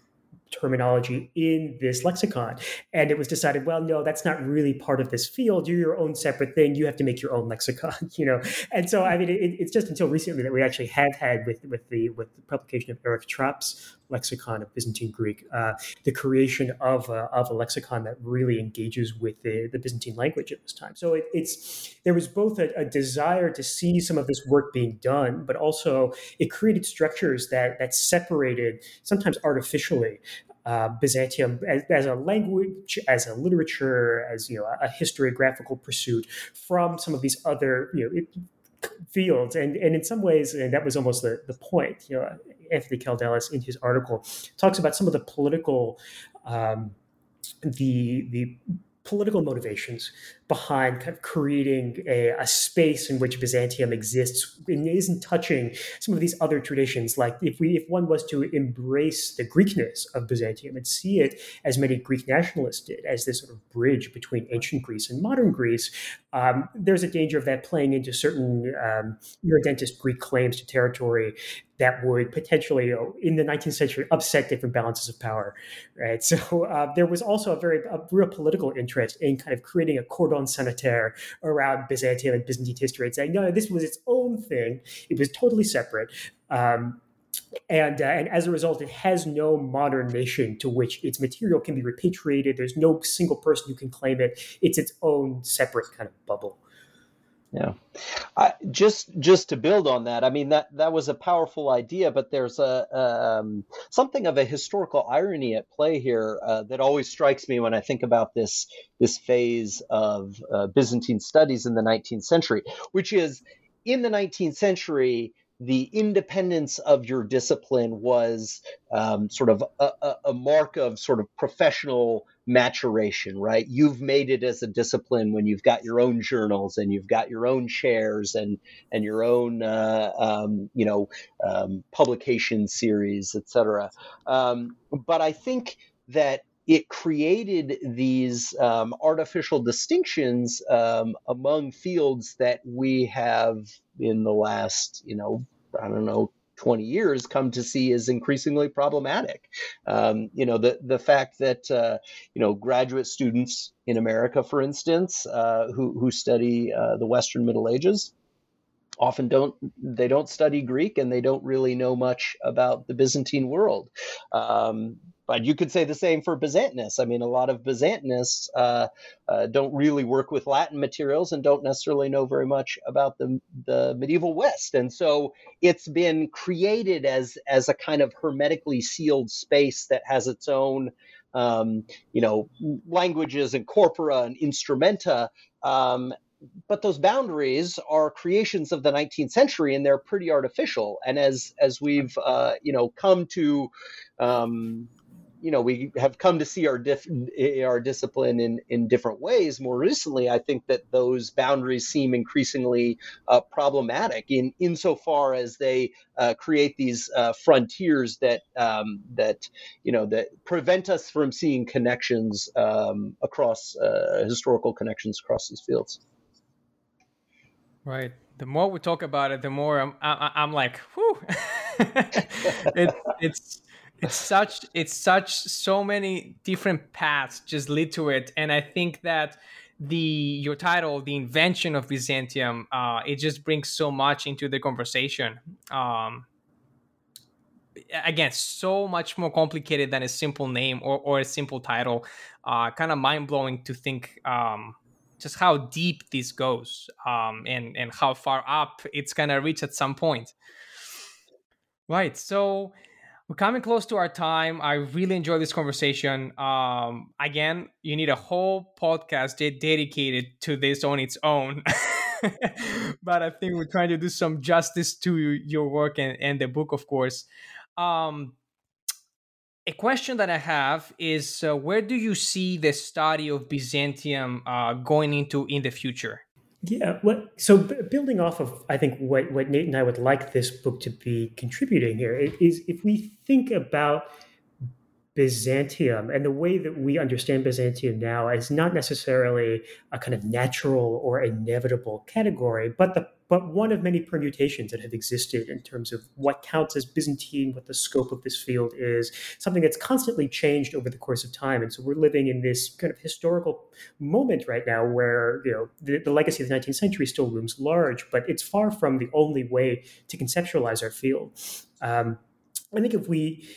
terminology in this lexicon. And it was decided, well, no, that's not really part of this field. You're your own separate thing. You have to make your own lexicon, you know. And so, I mean, it, it's just until recently that we actually have had with with the with the publication of Eric Trapp's lexicon of Byzantine Greek, uh, the creation of a, of a lexicon that really engages with the, the Byzantine language at this time. So it, it's there was both a, a, desire to see some of this work being done, but also it created structures that that separated sometimes artificially uh, Byzantium as, as, a language, as a literature, as you know, a historiographical pursuit from some of these other you know. It, fields and and in some ways and that was almost the, the point you know anthony kaldellis in his article talks about some of the political um, the the political motivations behind kind of creating a, a, space in which Byzantium exists and isn't touching some of these other traditions. Like if we if one was to embrace the Greekness of Byzantium and see it as many Greek nationalists did, as this sort of bridge between ancient Greece and modern Greece, um, there's a danger of that playing into certain um, irredentist Greek claims to territory that would potentially, in the 19th century, upset different balances of power, right? So uh, there was also a very a real political interest in kind of creating a cordon sanitaire around Byzantium and Byzantine history and saying, no, this was its own thing. It was totally separate. Um, and uh, and as a result, it has no modern nation to which its material can be repatriated. There's no single person who can claim it. It's its own separate kind of bubble. Yeah, I, just just to build on that, I mean that that was a powerful idea, but there's a um, something of a historical irony at play here uh, that always strikes me when I think about this this phase of uh, Byzantine studies in the 19th century, which is in the 19th century the independence of your discipline was um, sort of a, a, mark of sort of professional maturation, right? You've made it as a discipline when you've got your own journals and you've got your own chairs and and your own uh, um, you know um, publication series, etc. Um, but I think that it created these um, artificial distinctions um, among fields that we have in the last, you know, I don't know, 20 years come to see as increasingly problematic. Um, you know, the, the fact that, uh, you know, graduate students in America, for instance, uh, who, who study uh, the Western Middle Ages, often don't they don't study Greek and they don't really know much about the Byzantine world. Um, but you could say the same for Byzantinists. I mean, a lot of Byzantinists uh, uh, don't really work with Latin materials and don't necessarily know very much about the, the medieval West. And so it's been created as as a kind of hermetically sealed space that has its own, um, you know, languages and corpora and instrumenta. Um, but those boundaries are creations of the 19th century and they're pretty artificial and as as we've uh, you know come to um, you know we have come to see our our discipline in in different ways. More recently i think that those boundaries seem increasingly uh, problematic in insofar as they uh, create these uh, frontiers that um, that you know that prevent us from seeing connections um, across uh, historical connections across these fields. Right. The more we talk about it the more i'm I, am i am like whew. It, it's it's such it's such so many different paths just lead to it. And i think that the your title the invention of byzantium uh, it just brings so much into the conversation. Um, again so much more complicated than a simple name or, or a simple title. Uh, kind of mind-blowing to think um, just how deep this goes um, and and how far up it's gonna reach at some point. Right so we're coming close to our time. I really enjoy this conversation. Um, again, you need a whole podcast dedicated to this on its own. but I think we're trying to do some justice to your work and, and the book, of course. Um, a question that I have is uh, where do you see the study of Byzantium uh, going into in the future? Yeah, what so building off of I think what what Nate and I would like this book to be contributing here is if we think about Byzantium and the way that we understand Byzantium now is not necessarily a kind of natural or inevitable category, but the but one of many permutations that have existed in terms of what counts as Byzantine, what the scope of this field is, something that's constantly changed over the course of time. And so we're living in this kind of historical moment right now where you know the, the legacy of the 19th century still looms large, but it's far from the only way to conceptualize our field. Um, I think if we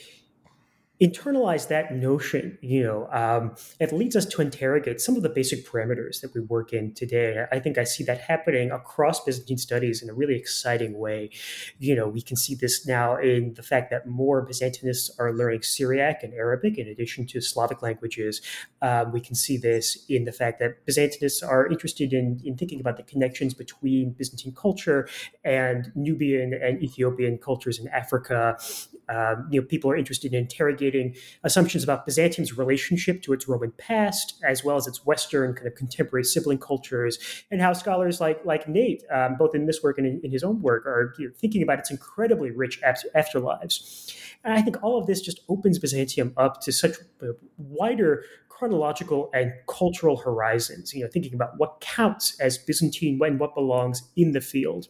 internalize that notion, you know, um, it leads us to interrogate some of the basic parameters that we work in today. I think I see that happening across Byzantine studies in a really exciting way. You know, we can see this now in the fact that more Byzantinists are learning Syriac and Arabic in addition to Slavic languages. Um, we can see this in the fact that Byzantinists are interested in, in thinking about the connections between Byzantine culture and Nubian and Ethiopian cultures in Africa. Um, you know, people are interested in interrogating assumptions about Byzantium's relationship to its Roman past, as well as its Western kind of contemporary sibling cultures, and how scholars like like Nate, um, both in this work and in, in his own work, are you know, thinking about its incredibly rich afterlives. And I think all of this just opens Byzantium up to such wider chronological and cultural horizons. You know, thinking about what counts as Byzantine when what belongs in the field.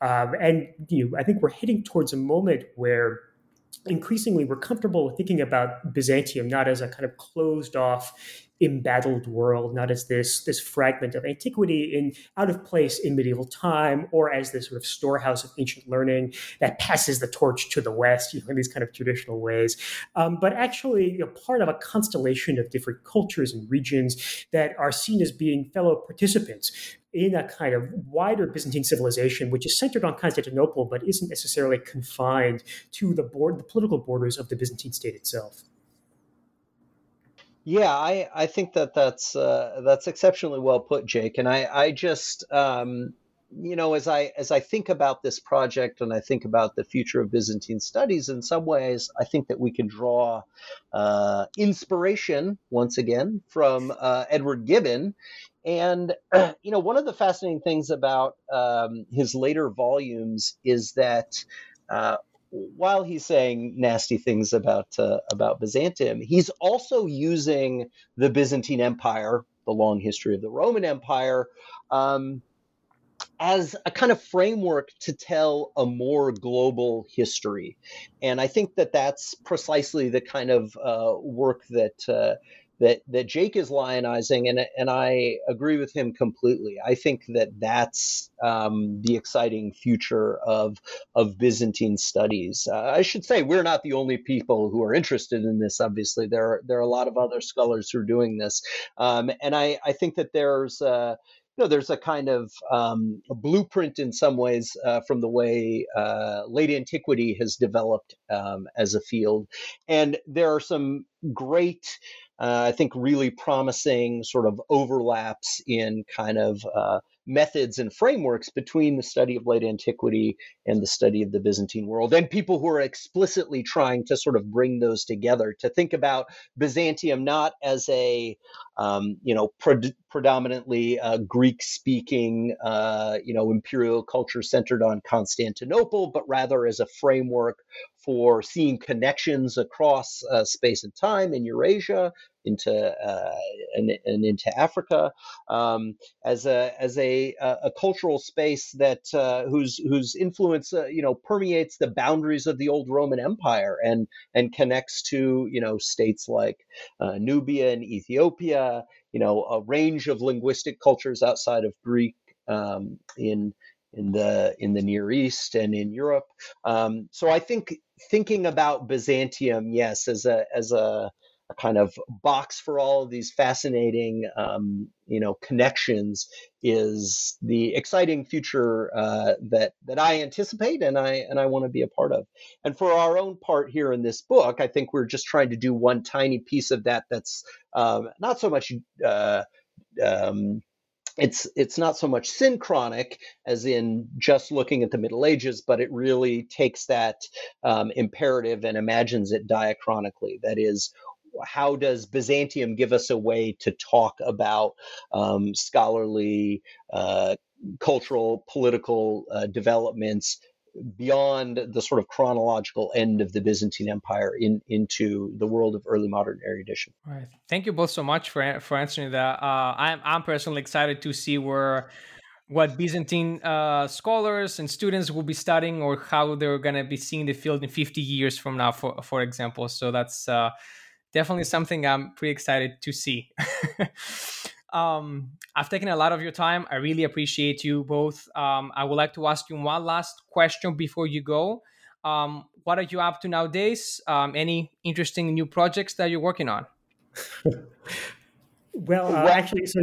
Um, and you know, I think we're heading towards a moment where increasingly we're comfortable with thinking about Byzantium not as a kind of closed off embattled world, not as this this fragment of antiquity in out of place in medieval time, or as this sort of storehouse of ancient learning that passes the torch to the West, you know, in these kind of traditional ways, um, but actually you know, part of a constellation of different cultures and regions that are seen as being fellow participants in a kind of wider Byzantine civilization, which is centered on Constantinople, but isn't necessarily confined to the board, the political borders of the Byzantine state itself. Yeah, I, I think that that's uh, that's exceptionally well put, Jake. And I I just um, you know as I as I think about this project and I think about the future of Byzantine studies, in some ways I think that we can draw uh, inspiration once again from uh, Edward Gibbon and you know, one of the fascinating things about um, his later volumes is that uh, while he's saying nasty things about uh, about Byzantium, he's also using the Byzantine Empire, the long history of the Roman Empire, um, as a kind of framework to tell a more global history. And I think that that's precisely the kind of uh, work that uh, that that Jake is lionizing, and and I agree with him completely. I think that that's um, the exciting future of of Byzantine studies. Uh, I should say we're not the only people who are interested in this. Obviously, there are, there are a lot of other scholars who are doing this, um, and I I think that there's. Uh, you know, there's a kind of um, a blueprint in some ways uh, from the way uh, late antiquity has developed um, as a field, and there are some great I think really promising sort of overlaps in kind of uh, methods and frameworks between the study of late antiquity and the study of the Byzantine world, and people who are explicitly trying to sort of bring those together. To think about Byzantium not as a um, you know pre- predominantly uh, Greek-speaking uh, you know imperial culture centered on Constantinople, but rather as a framework for seeing connections across uh, space and time in Eurasia into uh, and, and, into Africa um, as a as a, a cultural space that uh, whose whose influence uh, you know permeates the boundaries of the old Roman Empire and and connects to you know states like uh, Nubia and Ethiopia you know a range of linguistic cultures outside of Greek um, in in the in the Near East and in Europe. Um, so I think thinking about Byzantium, yes, as a as a, a kind of box for all of these fascinating, um, you know, connections is the exciting future uh, that that I anticipate and I and I want to be a part of. And for our own part here in this book, I think we're just trying to do one tiny piece of that. That's um, not so much. Uh, um, it's it's not so much synchronic as in just looking at the Middle Ages, but it really takes that um, imperative and imagines it diachronically. That is, how does Byzantium give us a way to talk about um, scholarly uh, cultural, political uh, developments beyond the sort of chronological end of the Byzantine Empire in, into the world of early modern erudition. All right. Thank you both so much for for answering that. Uh, I'm I'm personally excited to see where what Byzantine uh, scholars and students will be studying or how they're going to be seeing the field in 50 years from now, for, for example. So that's uh, definitely something I'm pretty excited to see. um, I've taken a lot of your time. I really appreciate you both. Um, I would like to ask you one last question before you go. Um, what are you up to nowadays? Um, any interesting new projects that you're working on? well, uh, actually, so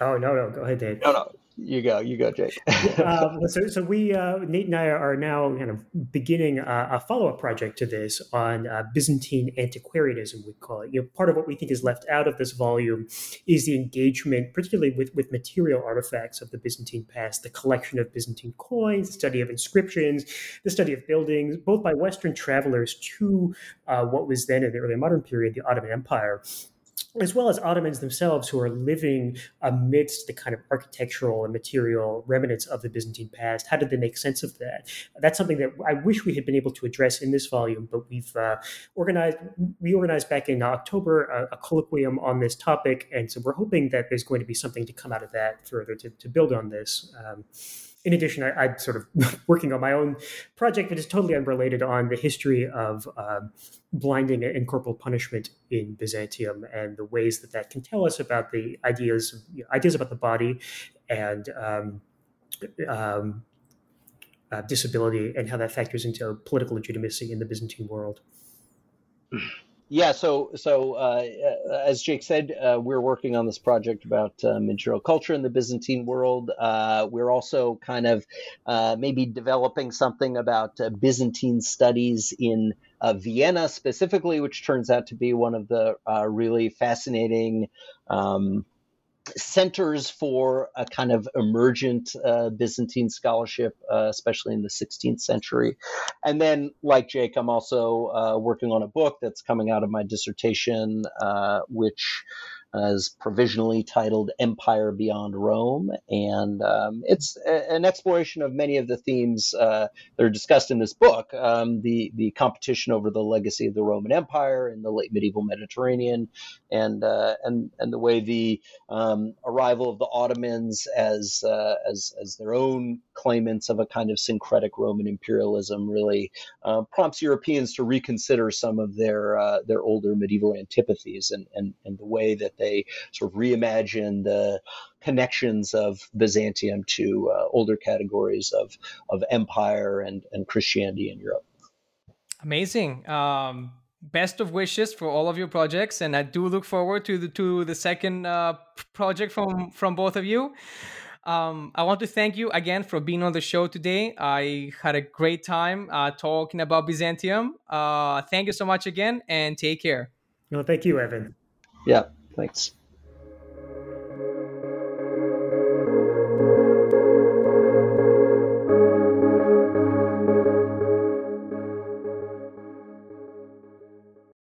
oh no, no, go ahead, Dave. No, no, you go, you go, Jake. um, so, so we, uh, Nate and I are now kind of beginning a, a follow-up project to this on uh, Byzantine antiquarianism. We call it. You know, part of what we think is left out of this volume is the engagement, particularly with with material artifacts of the Byzantine past, the collection of Byzantine coins, the study of inscriptions, the study of buildings, both by Western travelers to uh, what was then in the early modern period the Ottoman Empire as well as Ottomans themselves who are living amidst the kind of architectural and material remnants of the Byzantine past. How did they make sense of that? That's something that I wish we had been able to address in this volume, but we've uh, organized, we organized back in October a, a, colloquium on this topic. And so we're hoping that there's going to be something to come out of that further to, to build on this. Um, in addition, I, am sort of working on my own project that is totally unrelated on the history of um, blinding and corporal punishment in Byzantium and the ways that that can tell us about the ideas you know, ideas about the body and um, um, uh, disability and how that factors into political legitimacy in the Byzantine world. Yeah, so so uh, as Jake said, uh, we're working on this project about uh, material culture in the Byzantine world. Uh, we're also kind of uh, maybe developing something about uh, Byzantine studies in Vienna specifically, which turns out to be one of the really fascinating. Um, centers for a kind of emergent uh, Byzantine scholarship, uh, especially in the 16th century. And then, like Jake, I'm also uh, working on a book that's coming out of my dissertation, uh, which is provisionally titled Empire Beyond Rome. And um, it's a, an exploration of many of the themes uh, that are discussed in this book um, the, the competition over the legacy of the Roman Empire in the late medieval Mediterranean, and, uh, and, and the way the um, arrival of the Ottomans as, uh, as, as their own claimants of a kind of syncretic Roman imperialism really uh, prompts Europeans to reconsider some of their, uh, their older medieval antipathies and, and, and the way that they sort of reimagine the connections of Byzantium to uh, older categories of, of empire and, and Christianity in Europe. Amazing. Um, best of wishes for all of your projects, and I do look forward to the to the second uh, project from from both of you. Um, I want to thank you again for being on the show today. I had a great time uh, talking about Byzantium. Uh, thank you so much again, and take care. No, thank you, Evan. Yeah. Thanks.